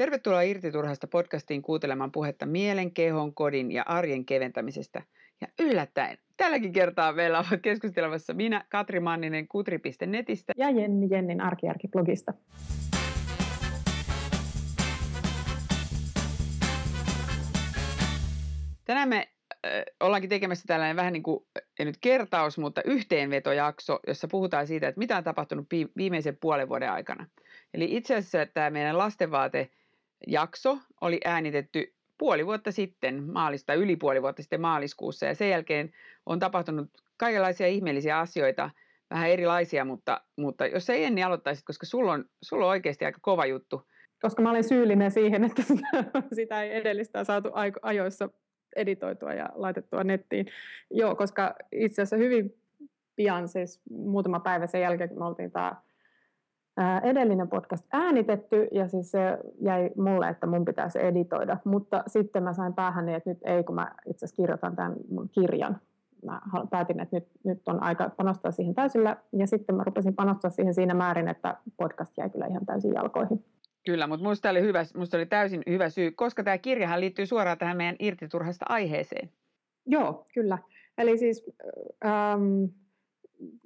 Tervetuloa Irtiturhasta podcastiin kuuntelemaan puhetta mielen, kehon, kodin ja arjen keventämisestä. Ja yllättäen, tälläkin kertaa meillä on keskustelemassa minä, Katri Manninen, kutri.netistä. Ja Jenni Jennin arkijärki-blogista. Tänään me äh, ollaankin tekemässä tällainen vähän niin kuin, ei nyt kertaus, mutta yhteenvetojakso, jossa puhutaan siitä, että mitä on tapahtunut viimeisen puolen vuoden aikana. Eli itse asiassa tämä meidän lastenvaate jakso oli äänitetty puoli vuotta sitten, maalista, yli puoli vuotta sitten maaliskuussa, ja sen jälkeen on tapahtunut kaikenlaisia ihmeellisiä asioita, vähän erilaisia, mutta, mutta jos sä Jenni aloittaisit, koska sulla on, sulla on oikeasti aika kova juttu. Koska mä olin syyllinen siihen, että sitä, sitä ei edellistä saatu ajoissa editoitua ja laitettua nettiin. Joo, koska itse asiassa hyvin pian, siis muutama päivä sen jälkeen, kun me oltiin tämä edellinen podcast äänitetty ja siis se jäi mulle, että mun pitäisi editoida, mutta sitten mä sain päähän niin, että nyt ei, kun mä itse asiassa kirjoitan tämän mun kirjan. Mä päätin, että nyt, nyt on aika panostaa siihen täysillä ja sitten mä rupesin panostaa siihen siinä määrin, että podcast jäi kyllä ihan täysin jalkoihin. Kyllä, mutta minusta oli, hyvä, musta oli täysin hyvä syy, koska tämä kirjahan liittyy suoraan tähän meidän irtiturhasta aiheeseen. Joo, kyllä. Eli siis ähm,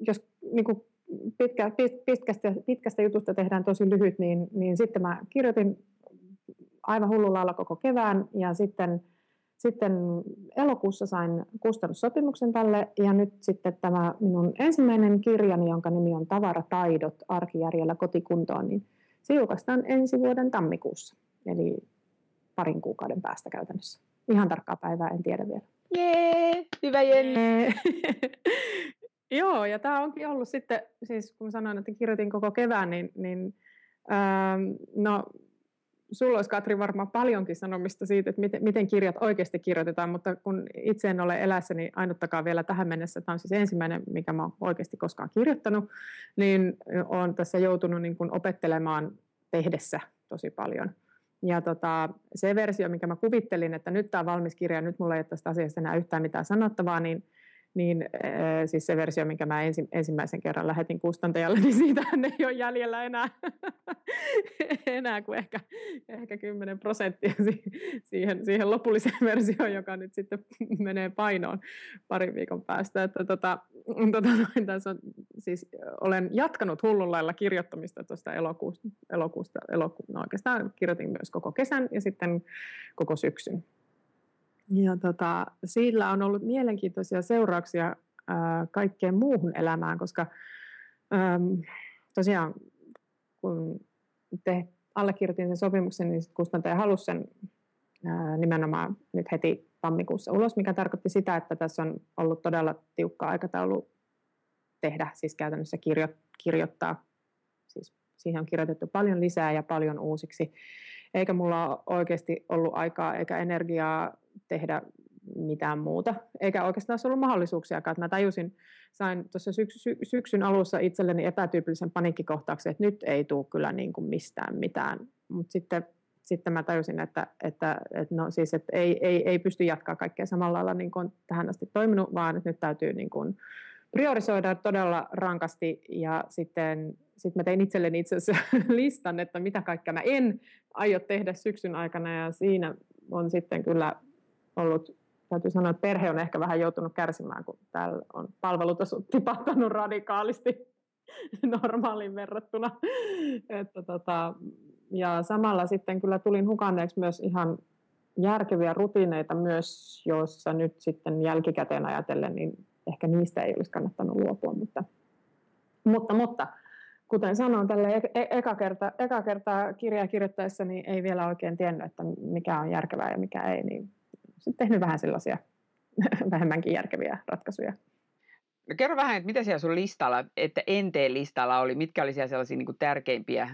jos niin kuin pitkä, pitkästä, pitkästä jutusta tehdään tosi lyhyt, niin, niin sitten mä kirjoitin aivan hullulla lailla koko kevään ja sitten, sitten elokuussa sain kustannussopimuksen tälle ja nyt sitten tämä minun ensimmäinen kirjani, jonka nimi on Tavarataidot arkijärjellä kotikuntoon, niin se julkaistaan ensi vuoden tammikuussa, eli parin kuukauden päästä käytännössä. Ihan tarkkaa päivää en tiedä vielä. Jee, hyvä Jenni. Joo, ja tämä onkin ollut sitten, siis kun sanoin, että kirjoitin koko kevään, niin, niin ähm, no, sulla olisi Katri varmaan paljonkin sanomista siitä, että miten, miten kirjat oikeasti kirjoitetaan, mutta kun itse en ole elässäni ainuttakaan vielä tähän mennessä, tämä on siis ensimmäinen, mikä mä olen oikeasti koskaan kirjoittanut, niin olen tässä joutunut niin kuin opettelemaan tehdessä tosi paljon. Ja tota, se versio, mikä mä kuvittelin, että nyt tämä on valmis kirja, nyt mulla ei ole tästä asiasta enää yhtään mitään sanottavaa, niin niin äh, siis se versio, minkä mä ensi, ensimmäisen kerran lähetin kustantajalle, niin siitä ei ole jäljellä enää, enää kuin ehkä, ehkä 10 prosenttia siihen, siihen lopulliseen versioon, joka nyt sitten menee painoon parin viikon päästä. Että tota, tota, tässä on, siis olen jatkanut hullun lailla kirjoittamista tuosta elokuusta, elokuusta eloku, no oikeastaan kirjoitin myös koko kesän ja sitten koko syksyn ja tota, sillä on ollut mielenkiintoisia seurauksia ää, kaikkeen muuhun elämään, koska äm, tosiaan kun te allekirjoitin sen sopimuksen, niin kustantaja halusi sen ää, nimenomaan nyt heti tammikuussa ulos, mikä tarkoitti sitä, että tässä on ollut todella tiukka aikataulu tehdä, siis käytännössä kirjo, kirjoittaa. Siis siihen on kirjoitettu paljon lisää ja paljon uusiksi. Eikä mulla oikeasti ollut aikaa eikä energiaa tehdä mitään muuta, eikä oikeastaan ollut mahdollisuuksiakaan. Mä tajusin, sain tuossa syksy, syksyn alussa itselleni epätyypillisen paniikkikohtauksen, että nyt ei tule kyllä niin kuin mistään mitään. Mutta sitten, sitten mä tajusin, että, että, että, no siis, että ei, ei, ei pysty jatkaa kaikkea samalla lailla niin kuin tähän asti toiminut, vaan että nyt täytyy niin kuin priorisoida todella rankasti ja sitten sit mä tein itselleni itse asiassa listan, että mitä kaikkea mä en aio tehdä syksyn aikana ja siinä on sitten kyllä ollut, täytyy sanoa, että perhe on ehkä vähän joutunut kärsimään, kun täällä on palvelutaso tipahtanut radikaalisti normaaliin verrattuna. Että tota, ja samalla sitten kyllä tulin hukanneeksi myös ihan järkeviä rutiineita myös, joissa nyt sitten jälkikäteen ajatellen, niin ehkä niistä ei olisi kannattanut luopua, mutta, mutta, mutta kuten sanoin, tälle e-, eka, kerta, eka kertaa kirjaa kirjoittaessa niin ei vielä oikein tiennyt, että mikä on järkevää ja mikä ei, niin sitten tehnyt vähän sellaisia vähemmänkin järkeviä ratkaisuja. No kerro vähän, että mitä siellä sun listalla, että enteen listalla oli, mitkä oli siellä sellaisia niin kuin tärkeimpiä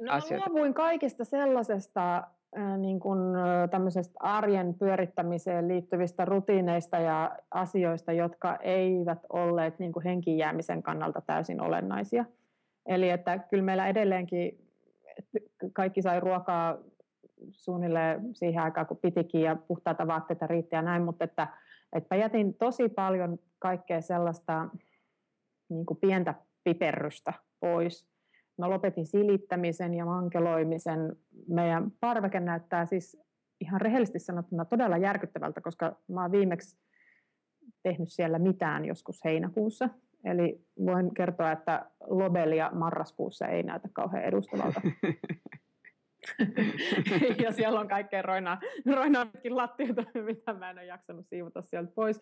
no, asioita? No luovuin kaikesta sellaisesta niin kuin, tämmöisestä arjen pyörittämiseen liittyvistä rutiineista ja asioista, jotka eivät olleet niin kuin henkiin jäämisen kannalta täysin olennaisia. Eli että kyllä meillä edelleenkin kaikki sai ruokaa suunnilleen siihen aikaan, kun pitikin ja puhtaita vaatteita riitti ja näin, mutta että, että jätin tosi paljon kaikkea sellaista niin kuin pientä piperrystä pois. Mä lopetin silittämisen ja mankeloimisen. Meidän parveke näyttää siis ihan rehellisesti sanottuna todella järkyttävältä, koska mä oon viimeksi tehnyt siellä mitään joskus heinäkuussa. Eli voin kertoa, että lobelia marraskuussa ei näytä kauhean edustavalta. ja siellä on kaikkea roinaa, roinaakin lattioita, mitä mä en ole jaksanut siivota sieltä pois.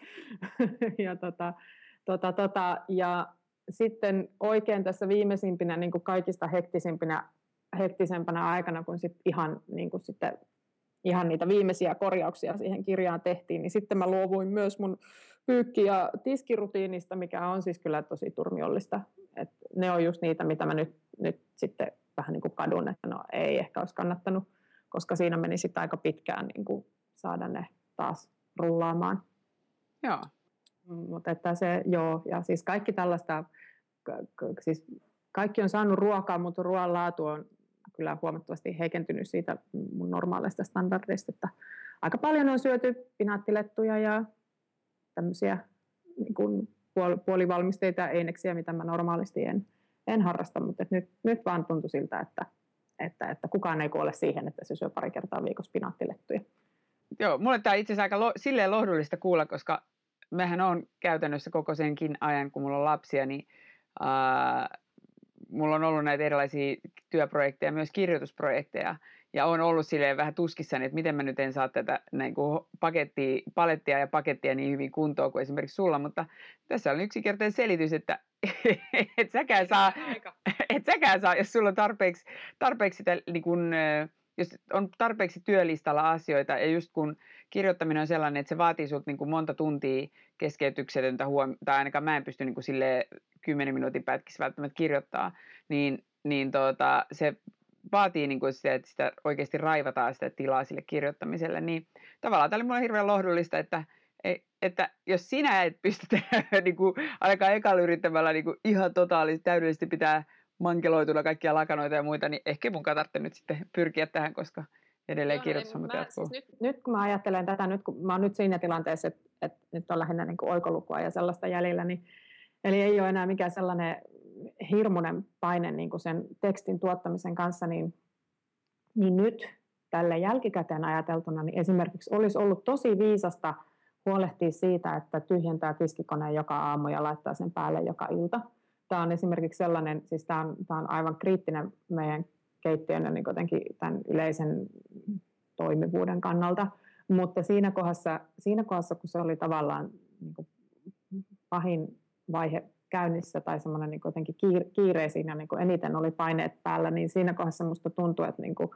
ja, tota, tota, tota, ja sitten oikein tässä viimeisimpinä niin kuin kaikista hektisimpinä, hektisempänä aikana, kun sit ihan, niin kuin sitten, ihan niitä viimeisiä korjauksia siihen kirjaan tehtiin, niin sitten mä luovuin myös mun pyykki- ja tiskirutiinista, mikä on siis kyllä tosi turmiollista. Et ne on just niitä, mitä mä nyt, nyt sitten vähän niin kuin kadun, että no ei ehkä olisi kannattanut, koska siinä meni sitten aika pitkään niin kuin saada ne taas rullaamaan. Joo. Mutta että se, joo, ja siis kaikki tällaista, siis kaikki on saanut ruokaa, mutta ruoan laatu on kyllä huomattavasti heikentynyt siitä mun normaalista standardista, että aika paljon on syöty pinaattilettuja ja tämmöisiä niin kuin puolivalmisteita eineksiä, mitä mä normaalisti en, en harrasta, mutta nyt, nyt vaan tuntui siltä, että, että, että kukaan ei kuole siihen, että se syö pari kertaa viikossa pinaattilettuja. Joo, mulle tämä itse asiassa aika lo, silleen lohdullista kuulla, koska mehän on käytännössä koko senkin ajan, kun mulla on lapsia, niin ää, mulla on ollut näitä erilaisia työprojekteja, myös kirjoitusprojekteja, ja on ollut silleen vähän tuskissani, että miten mä nyt en saa tätä niin kuin pakettia, palettia ja pakettia niin hyvin kuntoon kuin esimerkiksi sulla, mutta tässä on yksinkertainen selitys, että et säkään saa, et säkään saa, jos sulla on tarpeeksi, tarpeeksi sitä, niin kun, jos on tarpeeksi työlistalla asioita, ja just kun kirjoittaminen on sellainen, että se vaatii sinulta niin kuin monta tuntia keskeytyksetöntä huom- tai ainakaan mä en pysty niin kuin sille 10 minuutin pätkissä välttämättä kirjoittaa, niin, niin tuota, se vaatii niin kuin sitä, että sitä oikeasti raivataan sitä tilaa sille kirjoittamiselle, niin tavallaan tämä oli mulle hirveän lohdullista, että, että jos sinä et pysty niin kuin, ainakaan ekalla yrittämällä niin kuin ihan totaalisesti, täydellisesti pitää mankeloituna kaikkia lakanoita ja muita, niin ehkä mun tarvitse nyt sitten pyrkiä tähän, koska edelleen kirjoitushommat jatkuu. Siis nyt, nyt kun mä ajattelen tätä, nyt kun mä oon nyt siinä tilanteessa, että, että nyt on lähinnä niin kuin oikolukua ja sellaista jäljellä, niin eli ei ole enää mikään sellainen hirmuinen paine niin kuin sen tekstin tuottamisen kanssa, niin, niin nyt tälle jälkikäteen ajateltuna, niin esimerkiksi olisi ollut tosi viisasta huolehtia siitä, että tyhjentää tiskikoneen joka aamu ja laittaa sen päälle joka ilta. Tämä on esimerkiksi sellainen, siis tämä on, tämä on aivan kriittinen meidän keittiön niin tämän yleisen toimivuuden kannalta, mutta siinä kohdassa, siinä kohdassa kun se oli tavallaan niin kuin pahin vaihe käynnissä tai semmoinen niin jotenkin kiire siinä niin kuin eniten oli paineet päällä, niin siinä kohdassa musta tuntui, että, niin kuin,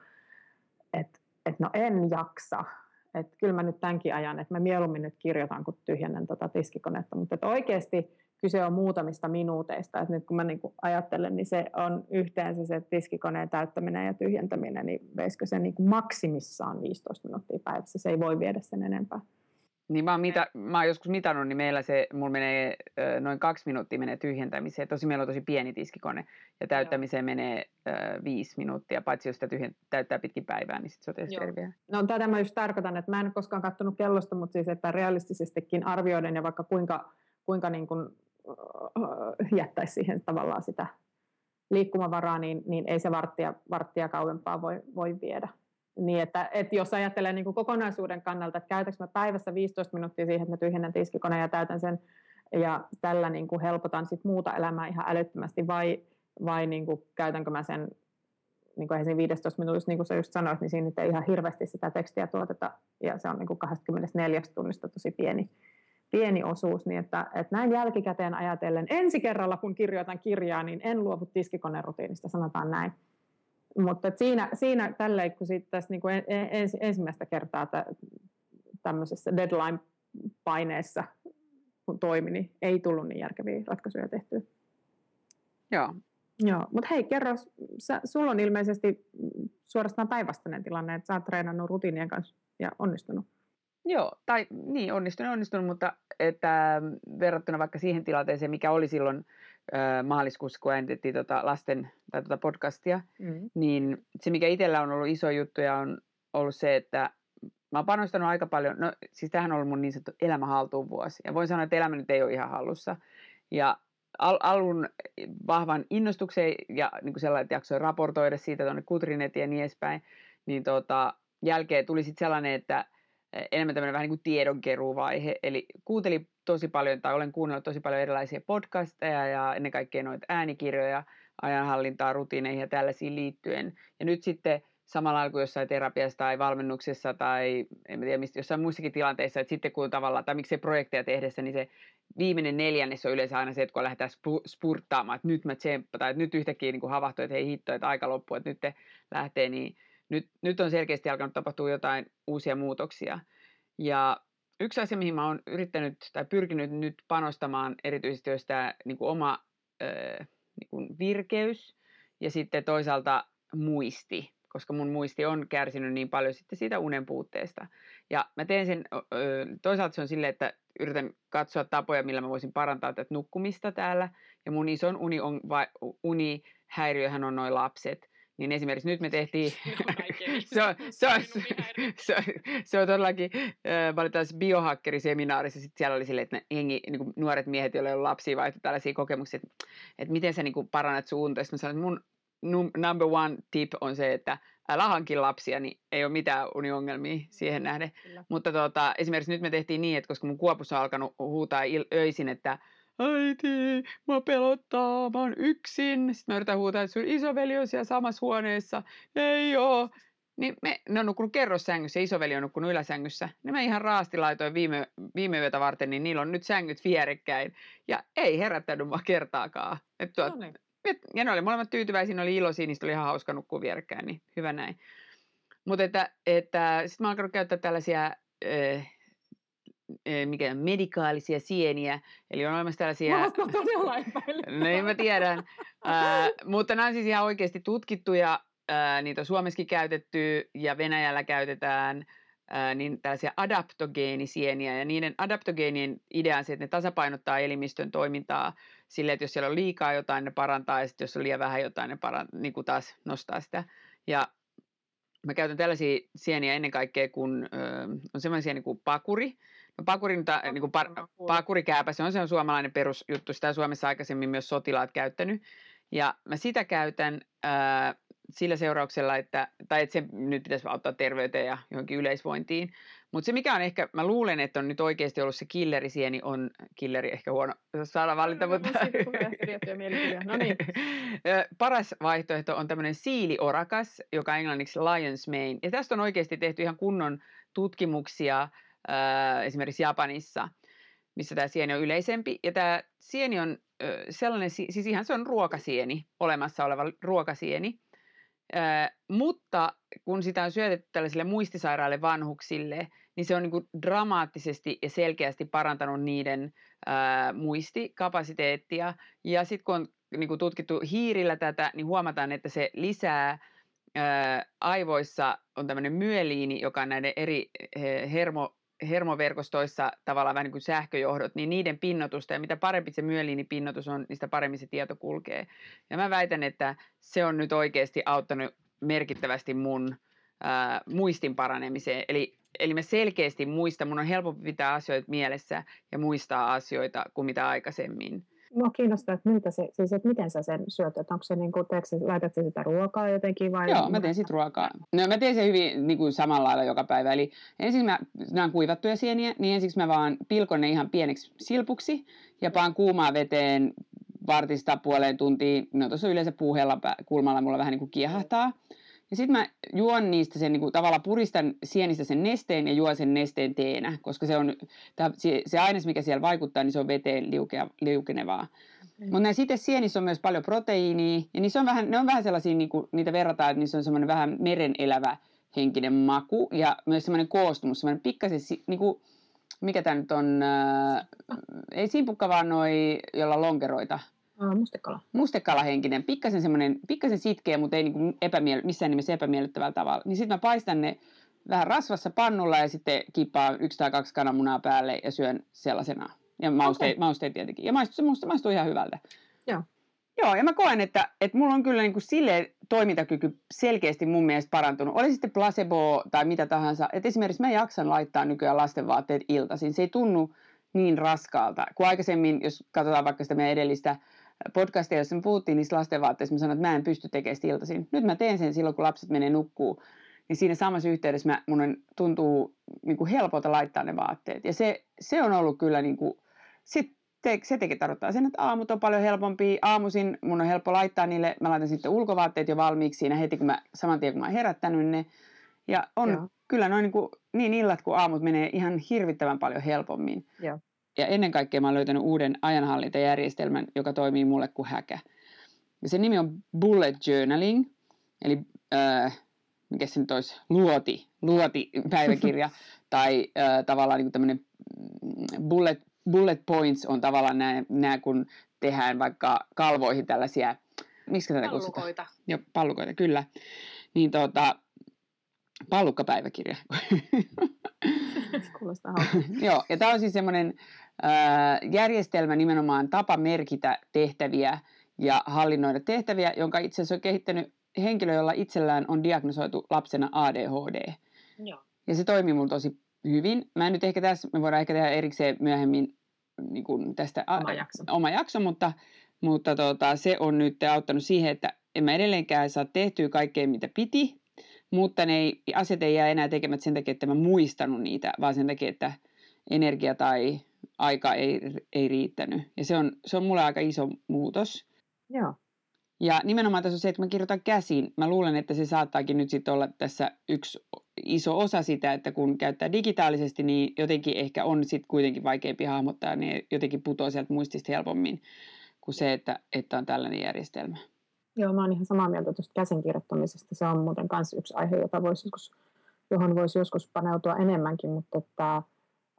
että, että no en jaksa. Että kyllä mä nyt tämänkin ajan, että mä mieluummin nyt kirjoitan, kun tyhjennän tota tiskikonetta. Mutta oikeasti kyse on muutamista minuuteista. Että nyt kun mä niin kuin ajattelen, niin se on yhteensä se tiskikoneen täyttäminen ja tyhjentäminen, niin veisikö se niin kuin maksimissaan 15 minuuttia päivässä. Se ei voi viedä sen enempää. Niin mä oon, mita, mä oon joskus mitannut, niin meillä se, mulla menee noin kaksi minuuttia menee tyhjentämiseen. Tosi meillä on tosi pieni tiskikone ja täyttämiseen Joo. menee ö, viisi minuuttia, paitsi jos sitä tyhjen, täyttää pitkin päivää, niin sitten se on selviää. No tätä mä just tarkoitan, että mä en koskaan katsonut kellosta, mutta siis että realistisestikin arvioiden ja vaikka kuinka, kuinka niin kuin, jättäisi siihen tavallaan sitä liikkumavaraa, niin, niin ei se varttia, varttia kauempaa voi, voi viedä. Niin, että, että jos ajattelee niin kuin kokonaisuuden kannalta, että käytänkö mä päivässä 15 minuuttia siihen, että mä tyhjennän tiskikoneen ja täytän sen, ja tällä niin kuin helpotan sit muuta elämää ihan älyttömästi, vai, vai niin kuin käytänkö mä sen niin kuin siinä 15 minuutissa, niin kuin sä just sanoit, niin siinä ei ihan hirveästi sitä tekstiä tuoteta, ja se on niin kuin 24 tunnista tosi pieni, pieni osuus, niin että, että näin jälkikäteen ajatellen, ensi kerralla kun kirjoitan kirjaa, niin en luovu tiskikoneen rutiinista, sanotaan näin mutta siinä, siinä tälleen, kun siitä tässä niin kuin ens, ensimmäistä kertaa tämmöisessä deadline-paineessa kun toimi, niin ei tullut niin järkeviä ratkaisuja tehtyä. Joo. Joo, mutta hei, kerro, sä, sulla on ilmeisesti suorastaan päinvastainen tilanne, että sä oot treenannut rutiinien kanssa ja onnistunut. Joo, tai niin, onnistunut, onnistunut, mutta että verrattuna vaikka siihen tilanteeseen, mikä oli silloin maaliskuussa, kun äänitettiin tota lasten tai tota podcastia, mm. niin se, mikä itsellä on ollut iso juttu ja on ollut se, että mä oon panostanut aika paljon, no siis tämähän on ollut mun niin sanottu elämä haltuun vuosi, ja voin sanoa, että elämä nyt ei ole ihan hallussa, ja al- alun vahvan innostuksen ja niin sellainen, että jaksoi raportoida siitä tuonne Kutrinetiin ja niin edespäin, niin tota, jälkeen tuli sitten sellainen, että enemmän tämmöinen vähän niin kuin tiedonkeruuvaihe, eli kuuntelin tosi paljon, tai olen kuunnellut tosi paljon erilaisia podcasteja ja ennen kaikkea noita äänikirjoja, ajanhallintaa, rutiineihin ja tällaisiin liittyen. Ja nyt sitten samalla kuin jossain terapiassa tai valmennuksessa tai en tiedä mistä, jossain muissakin tilanteissa, että sitten kun tavallaan, tai miksei projekteja tehdessä, niin se viimeinen neljännes on yleensä aina se, että kun lähdetään spurttaamaan, että nyt mä tsemppa, tai että nyt yhtäkkiä niin havahtuu, että hei hitto, että aika loppuu, että nyt te lähtee, niin nyt, nyt on selkeästi alkanut tapahtua jotain uusia muutoksia. Ja yksi asia, mihin mä oon yrittänyt tai pyrkinyt nyt panostamaan erityisesti, olisi tämä niin kuin oma äh, niin kuin virkeys ja sitten toisaalta muisti, koska mun muisti on kärsinyt niin paljon sitten siitä unen puutteesta. Ja mä teen sen, toisaalta se on silleen, että yritän katsoa tapoja, millä mä voisin parantaa tätä nukkumista täällä. Ja mun ison uni on, vai, unihäiriöhän on noin lapset. Niin esimerkiksi nyt me tehtiin, se, on, se, on, se, on, se on todellakin, mä olin tässä biohakkeriseminaarissa, sit siellä oli silleen, että hengi, niin kuin nuoret miehet, joilla on lapsia, vai tällaisia kokemuksia, että, että miten sä niin kuin parannat sun unta. Sitten mä sanoin, että mun number one tip on se, että älä hankin lapsia, niin ei ole mitään uniongelmia siihen nähden. Kyllä. Mutta tota, esimerkiksi nyt me tehtiin niin, että koska mun kuopussa on alkanut huutaa il- öisin, että äiti, mä pelottaa, mä oon yksin. Sitten mä yritän huutaa, että sun isoveli on siellä samassa huoneessa. Ei oo. Niin me, ne on nukkunut kerrossängyssä isoveli on nukkunut yläsängyssä. Ne mä ihan raasti laitoin viime, viime yötä varten, niin niillä on nyt sängyt vierekkäin. Ja ei herättänyt mua kertaakaan. Et tuot, no niin. et, ja ne oli molemmat tyytyväisiä, ne oli iloisia, niistä oli ihan hauska nukkua vierekkäin, niin hyvä näin. Mutta että, että sitten mä oon alkanut käyttää tällaisia äh, mikä medikaalisia sieniä, eli on olemassa tällaisia... Mä todella Niin mä tiedän, uh, mutta nämä on siis ihan oikeasti tutkittuja, niitä on Suomessakin käytetty ja Venäjällä käytetään, uh, niin tällaisia adaptogeenisieniä, ja niiden adaptogeenien idea on se, että ne tasapainottaa elimistön toimintaa sille, että jos siellä on liikaa jotain, ne parantaa, ja sitten jos on liian vähän jotain, ne parantaa, niin kuin taas nostaa sitä. Ja mä käytän tällaisia sieniä ennen kaikkea, kun ö, on semmoisia sieni kuin pakuri, No pakurin, ta, niin kuin par, pakurikääpä, se on, se on suomalainen perusjuttu, sitä on Suomessa aikaisemmin myös sotilaat käyttänyt. Ja mä sitä käytän ää, sillä seurauksella, että, tai että se nyt pitäisi auttaa terveyteen ja johonkin yleisvointiin. Mutta se mikä on ehkä, mä luulen, että on nyt oikeasti ollut se killerisieni, on killeri ehkä huono saada valita, mutta no niin. paras vaihtoehto on tämmöinen siiliorakas, joka on englanniksi lion's mane. Ja tästä on oikeasti tehty ihan kunnon tutkimuksia esimerkiksi Japanissa, missä tämä sieni on yleisempi. Ja tämä sieni on sellainen, siis ihan se on ruokasieni, olemassa oleva ruokasieni. mutta kun sitä on syötetty tällaisille muistisairaille vanhuksille, niin se on niin kuin dramaattisesti ja selkeästi parantanut niiden muistikapasiteettia. Ja sitten kun on niin kuin tutkittu hiirillä tätä, niin huomataan, että se lisää ää, aivoissa on tämmöinen myeliini, joka on näiden eri hermo, hermoverkostoissa tavallaan vähän niin kuin sähköjohdot, niin niiden pinnotusta ja mitä parempi se myeliinipinnotus on, sitä paremmin se tieto kulkee. Ja mä väitän, että se on nyt oikeasti auttanut merkittävästi mun ää, muistin paranemiseen. Eli, eli mä selkeästi muistan, mun on helpompi pitää asioita mielessä ja muistaa asioita kuin mitä aikaisemmin. Mua kiinnostaa, että, miltä se, siis, että miten sä sen syöt, että onko se, niin kuin, teetkö, laitat sitä ruokaa jotenkin vai? Joo, mä teen sitten ruokaa. No mä teen sen hyvin niin kuin samalla lailla joka päivä. Eli ensin mä, nämä on kuivattuja sieniä, niin ensiksi mä vaan pilkon ne ihan pieneksi silpuksi ja paan kuumaa veteen vartista puoleen tuntiin. No tuossa yleensä puuhella kulmalla mulla vähän niin kuin kiehahtaa. Ja sitten mä juon niistä sen, niin kuin, tavallaan puristan sienistä sen nesteen ja juon sen nesteen teenä, koska se on, tää, se, se aines, mikä siellä vaikuttaa, niin se on veteen liukea, liukenevaa. Okay. Mutta sitten sienissä on myös paljon proteiinia, ja niissä on vähän, ne on vähän sellaisia, niin kuin, niitä verrataan, että niissä on semmoinen vähän meren elävä henkinen maku, ja myös semmoinen koostumus, semmoinen pikkasen, niin kuin, mikä tämä nyt on, äh, ei simpukka vaan noi, jolla lonkeroita, mustekala. Mustekalahenkinen, pikkasen semmoinen, pikkasen sitkeä, mutta ei niin epämiel- missään nimessä epämiellyttävällä tavalla. Niin sitten mä paistan ne vähän rasvassa pannulla ja sitten kippaan yksi tai kaksi kananmunaa päälle ja syön sellaisena. Ja mausteet, okay. mausteet tietenkin. Ja maistuu, se musta maistuu ihan hyvältä. Joo. Joo, ja mä koen, että, että mulla on kyllä niin kuin sille toimintakyky selkeästi mun mielestä parantunut. Oli sitten placebo tai mitä tahansa. Että esimerkiksi mä jaksan laittaa nykyään lastenvaatteet iltaisin. Se ei tunnu niin raskaalta. Kun aikaisemmin, jos katsotaan vaikka sitä meidän edellistä podcastia, jossa me puhuttiin niistä lastenvaatteista, mä sanoin, että mä en pysty tekemään sitä iltaisin. Nyt mä teen sen silloin, kun lapset menee nukkuu. Niin siinä samassa yhteydessä mä, mun on, tuntuu niin kuin helpolta laittaa ne vaatteet. Ja se, se on ollut kyllä, niin kuin, sit te, se tekee tarkoittaa sen, että aamut on paljon helpompi. Aamuisin mun on helppo laittaa niille, mä laitan sitten ulkovaatteet jo valmiiksi siinä heti, kun mä, saman tien kun mä oon herättänyt ne. Ja on Joo. kyllä noin niin, kuin, niin illat kuin aamut menee ihan hirvittävän paljon helpommin. Joo. Ja ennen kaikkea mä oon löytänyt uuden ajanhallintajärjestelmän, joka toimii mulle kuin häkä. Ja sen nimi on Bullet Journaling, eli äh, mikä se nyt olisi, luoti, luoti-päiväkirja, tai äh, tavallaan niin tämmöinen mm, bullet, bullet points on tavallaan nämä, nämä, kun tehdään vaikka kalvoihin tällaisia, miksi tätä Pallukoita. Joo, pallukoita, kyllä. Niin tota, pallukkapäiväkirja. Kuulostaa Joo, ja tämä on siis semmoinen järjestelmä nimenomaan tapa merkitä tehtäviä ja hallinnoida tehtäviä, jonka itse asiassa on kehittänyt henkilö, jolla itsellään on diagnosoitu lapsena ADHD. Joo. Ja se toimii mulla tosi hyvin. Mä en nyt ehkä tässä, me voidaan ehkä tehdä erikseen myöhemmin niin kuin tästä oma jakso, oma jakso mutta, mutta tota, se on nyt auttanut siihen, että en mä edelleenkään saa tehtyä kaikkea, mitä piti, mutta ne ei, asiat ei jää enää tekemättä sen takia, että mä muistanut niitä, vaan sen takia, että energia tai aika ei, ei riittänyt. Ja se on, se on mulle aika iso muutos. Joo. Ja nimenomaan tässä on se, että mä kirjoitan käsin. Mä luulen, että se saattaakin nyt sitten olla tässä yksi iso osa sitä, että kun käyttää digitaalisesti, niin jotenkin ehkä on sitten kuitenkin vaikeampi hahmottaa, ne jotenkin putoaa sieltä muistista helpommin kuin se, että, että on tällainen järjestelmä. Joo, mä oon ihan samaa mieltä tuosta käsinkirjoittamisesta. Se on muuten myös yksi aihe, jota voisi joskus, johon voisi joskus paneutua enemmänkin, mutta että,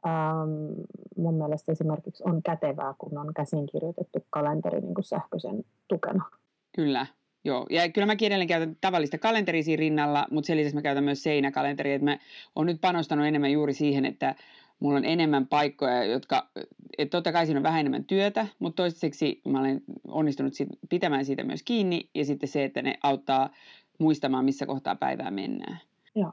ähm, mun mielestä esimerkiksi on kätevää, kun on käsinkirjoitettu kalenteri niin kuin sähköisen tukena. Kyllä, Joo, ja kyllä mä edelleen käytän tavallista kalenteria siinä rinnalla, mutta sen lisäksi mä käytän myös seinäkalenteria, että mä oon nyt panostanut enemmän juuri siihen, että mulla on enemmän paikkoja, jotka, että totta kai siinä on vähän enemmän työtä, mutta toistaiseksi mä olen onnistunut sit, pitämään siitä myös kiinni, ja sitten se, että ne auttaa muistamaan, missä kohtaa päivää mennään. Joo.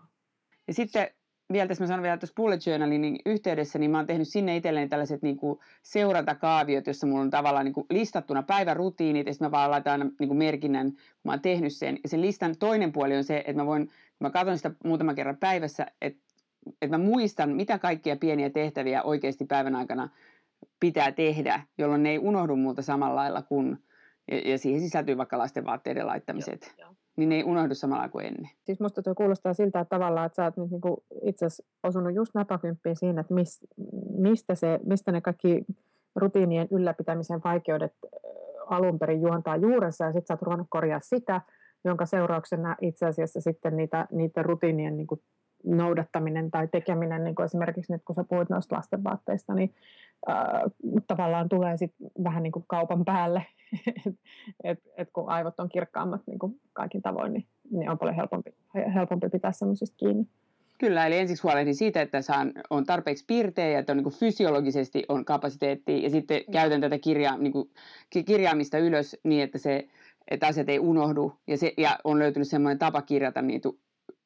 Ja sitten vielä tässä mä sanon vielä tuossa bullet journalin yhteydessä, niin mä oon tehnyt sinne itselleni tällaiset niin kuin seurantakaaviot, jossa mulla on tavallaan niin kuin listattuna päivärutiinit, ja sitten mä vaan laitan aina niin kuin merkinnän, kun mä oon tehnyt sen. Ja sen listan toinen puoli on se, että mä voin, mä katson sitä muutaman kerran päivässä, että, että mä muistan, mitä kaikkia pieniä tehtäviä oikeasti päivän aikana pitää tehdä, jolloin ne ei unohdu multa samalla lailla kuin, ja, ja siihen sisältyy vaikka lasten vaatteiden laittamiset. Joo, joo niin ne ei unohdu samalla kuin ennen. Siis musta tuo kuulostaa siltä, että tavallaan, että sä oot niinku itse asiassa osunut just napakymppiin siinä, että mis, mistä, se, mistä ne kaikki rutiinien ylläpitämisen vaikeudet alun perin juontaa juurensa, ja sitten sä oot ruvennut korjaa sitä, jonka seurauksena itse asiassa sitten niitä, niitä rutiinien niin noudattaminen tai tekeminen, niin kuin esimerkiksi nyt kun sä puhuit noista lastenvaatteista, niin äh, tavallaan tulee sitten vähän niin kuin kaupan päälle, että et, et kun aivot on kirkkaammat niin kuin kaikin tavoin, niin, niin on paljon helpompi, helpompi pitää semmoisista kiinni. Kyllä, eli ensiksi huolehdin siitä, että saan, on tarpeeksi piirtejä ja että on niin kuin fysiologisesti on kapasiteetti ja sitten mm. käytän tätä kirja, niin kuin, kirjaamista ylös niin, että se että asiat ei unohdu ja, se, ja on löytynyt semmoinen tapa kirjata niitä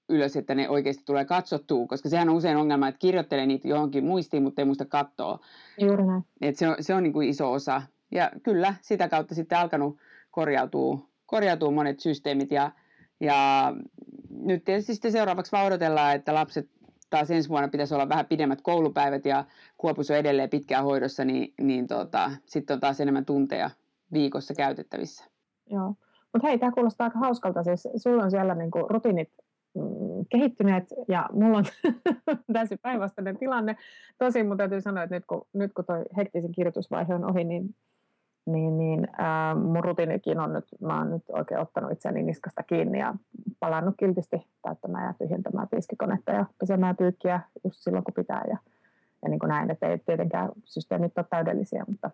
ylös, että ne oikeasti tulee katsottua, koska sehän on usein ongelma, että kirjoittelee niitä johonkin muistiin, mutta ei muista katsoa. Juuri näin. Et se on, se on niin kuin iso osa. Ja kyllä, sitä kautta sitten alkanut korjautua, korjautua monet systeemit ja, ja nyt tietysti sitten seuraavaksi vaan odotellaan, että lapset taas ensi vuonna pitäisi olla vähän pidemmät koulupäivät ja Kuopus on edelleen pitkään hoidossa, niin, niin tota, sitten on taas enemmän tunteja viikossa käytettävissä. Joo, mutta hei, tämä kuulostaa aika hauskalta. Siis sulla on siellä niinku rutiinit kehittyneet ja mulla on täysin päinvastainen tilanne. Tosin mun täytyy sanoa, että nyt kun, nyt kun toi hektisen kirjoitusvaihe on ohi, niin, niin, niin ää, mun rutiinikin on nyt, mä oon nyt oikein ottanut itseni niskasta kiinni ja palannut kiltisti täyttämään ja tyhjentämään tiskikonetta ja pesemään pyykkiä just silloin kun pitää ja, ja niin kuin näin, että ei tietenkään systeemit ole täydellisiä, mutta,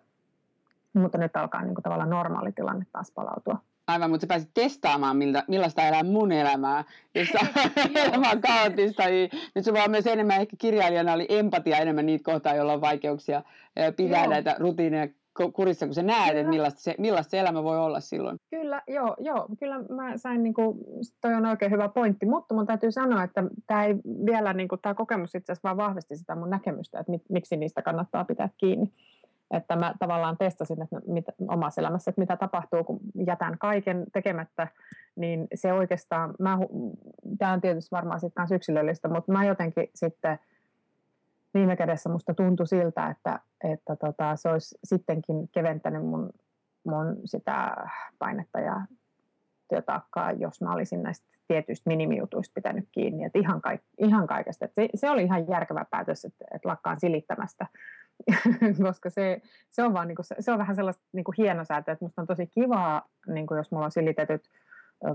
mutta nyt alkaa niin kuin tavallaan normaali tilanne taas palautua Aivan, mutta sä pääsit testaamaan, miltä, millaista elää mun elämää, jossa elämä on kaoottista. Niin nyt sulla on myös enemmän, ehkä kirjailijana oli empatia enemmän niitä kohtaa, joilla on vaikeuksia pitää Joo. näitä rutiineja kurissa, kun sä näet, että millaista se, millaista se elämä voi olla silloin. Kyllä, joo, joo. Kyllä mä sain, niin kuin, toi on oikein hyvä pointti, mutta mun täytyy sanoa, että tämä ei vielä, niin kuin, tämä kokemus itse asiassa vaan vahvisti sitä mun näkemystä, että mit, miksi niistä kannattaa pitää kiinni. Että mä tavallaan testasin että mitä, omassa elämässä, että mitä tapahtuu, kun jätän kaiken tekemättä, niin se oikeastaan, mä, tämä on tietysti varmaan sitten myös yksilöllistä, mutta mä jotenkin sitten viime kädessä musta tuntui siltä, että, että tota, se olisi sittenkin keventänyt mun, mun sitä painetta ja työtaakkaa, jos mä olisin näistä tietyistä minimijutuista pitänyt kiinni. Että ihan, kaik, ihan kaikesta. Että se, se, oli ihan järkevä päätös, että, että lakkaan silittämästä, koska se, se, on vaan, niin kuin, se on vähän sellaista niin kuin hienosäätöä, että musta on tosi kivaa, niin kuin jos mulla on silitetyt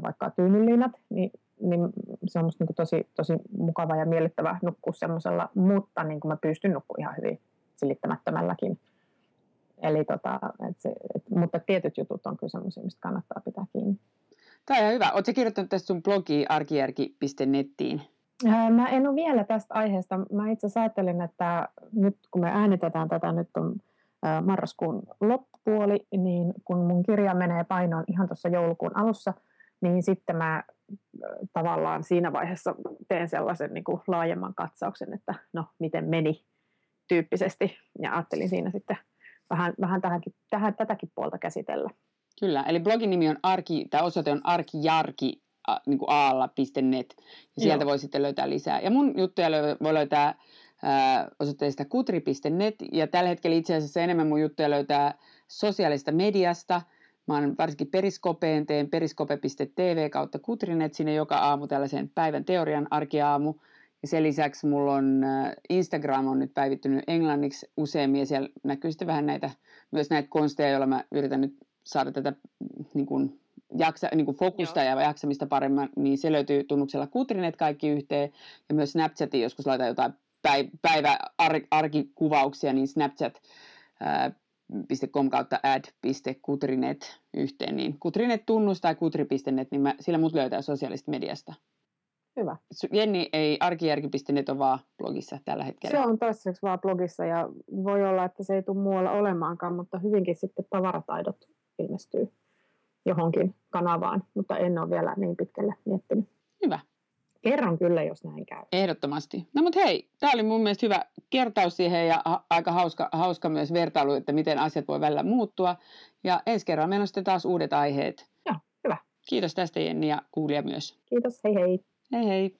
vaikka tyynyliinat, niin, niin se on musta niin tosi, tosi mukava ja miellyttävä nukkua semmoisella, mutta niin kuin mä pystyn nukkumaan ihan hyvin silittämättömälläkin. Eli tota, et se, et, mutta tietyt jutut on kyllä semmoisia, mistä kannattaa pitää kiinni. Tämä on hyvä. Oletko kirjoittanut tästä sun blogi arkijärki.nettiin? Mä en ole vielä tästä aiheesta. Mä itse asiassa ajattelin, että nyt kun me äänitetään tätä, nyt on marraskuun loppupuoli, niin kun mun kirja menee painoon ihan tuossa joulukuun alussa – niin sitten mä tavallaan siinä vaiheessa teen sellaisen niin kuin laajemman katsauksen, että no miten meni tyyppisesti ja ajattelin siinä sitten vähän, vähän tähänkin, tähän, tätäkin puolta käsitellä. Kyllä, eli blogin nimi on arki, tämä osoite on arkijarki niin kuin aalla.net ja sieltä Joo. voi sitten löytää lisää. Ja mun juttuja voi löytää osoitteesta kutri.net ja tällä hetkellä itse asiassa enemmän mun juttuja löytää sosiaalista mediasta – Mä oon varsinkin Periskopeen, teen periskope.tv kautta Kutrinet sinne joka aamu tällaisen päivän teorian arkiaamu. Ja sen lisäksi mulla on Instagram on nyt päivittynyt englanniksi useammin ja siellä näkyy sitten vähän näitä, myös näitä konsteja, joilla mä yritän nyt saada tätä niin kuin, jaksa, niin kuin fokusta Joo. ja jaksamista paremmin, niin se löytyy tunnuksella Kutrinet kaikki yhteen ja myös Snapchatiin, joskus laitan jotain päivä ar, arkikuvauksia, niin Snapchat ää, .com kautta ad.kutrinet yhteen, niin kutrinet tunnus tai kutri.net, niin mä, sillä mut löytää sosiaalisesta mediasta. Hyvä. Jenni ei arkijärki.net on vaan blogissa tällä hetkellä. Se on toistaiseksi vaan blogissa ja voi olla, että se ei tule muualla olemaankaan, mutta hyvinkin sitten tavarataidot ilmestyy johonkin kanavaan, mutta en ole vielä niin pitkälle miettinyt. Hyvä. Kerron kyllä, jos näin käy. Ehdottomasti. No mutta hei, tämä oli mun mielestä hyvä kertaus siihen ja ha- aika hauska, hauska myös vertailu, että miten asiat voi välillä muuttua. Ja ensi kerralla meillä on sitten taas uudet aiheet. Joo, hyvä. Kiitos tästä Jenni ja kuulija myös. Kiitos, hei hei. Hei hei.